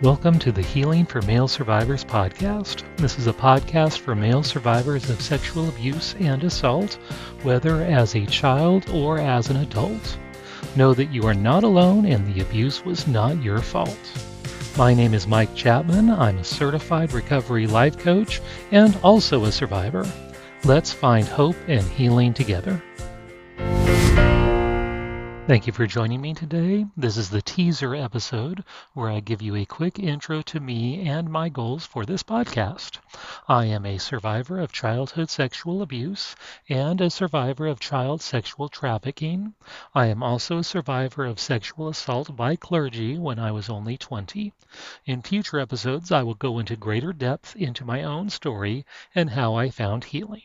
Welcome to the Healing for Male Survivors podcast. This is a podcast for male survivors of sexual abuse and assault, whether as a child or as an adult. Know that you are not alone and the abuse was not your fault. My name is Mike Chapman. I'm a certified recovery life coach and also a survivor. Let's find hope and healing together. Thank you for joining me today. This is the teaser episode where I give you a quick intro to me and my goals for this podcast. I am a survivor of childhood sexual abuse and a survivor of child sexual trafficking. I am also a survivor of sexual assault by clergy when I was only 20. In future episodes, I will go into greater depth into my own story and how I found healing.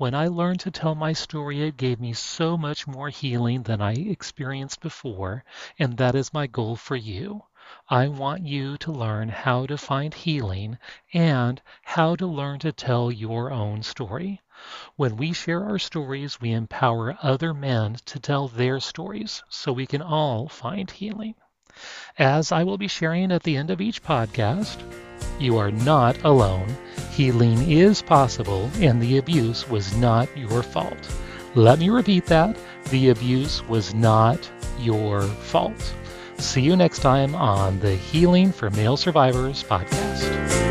When I learned to tell my story, it gave me so much more healing than I experienced before, and that is my goal for you. I want you to learn how to find healing and how to learn to tell your own story. When we share our stories, we empower other men to tell their stories so we can all find healing. As I will be sharing at the end of each podcast, you are not alone. Healing is possible, and the abuse was not your fault. Let me repeat that. The abuse was not your fault. See you next time on the Healing for Male Survivors podcast.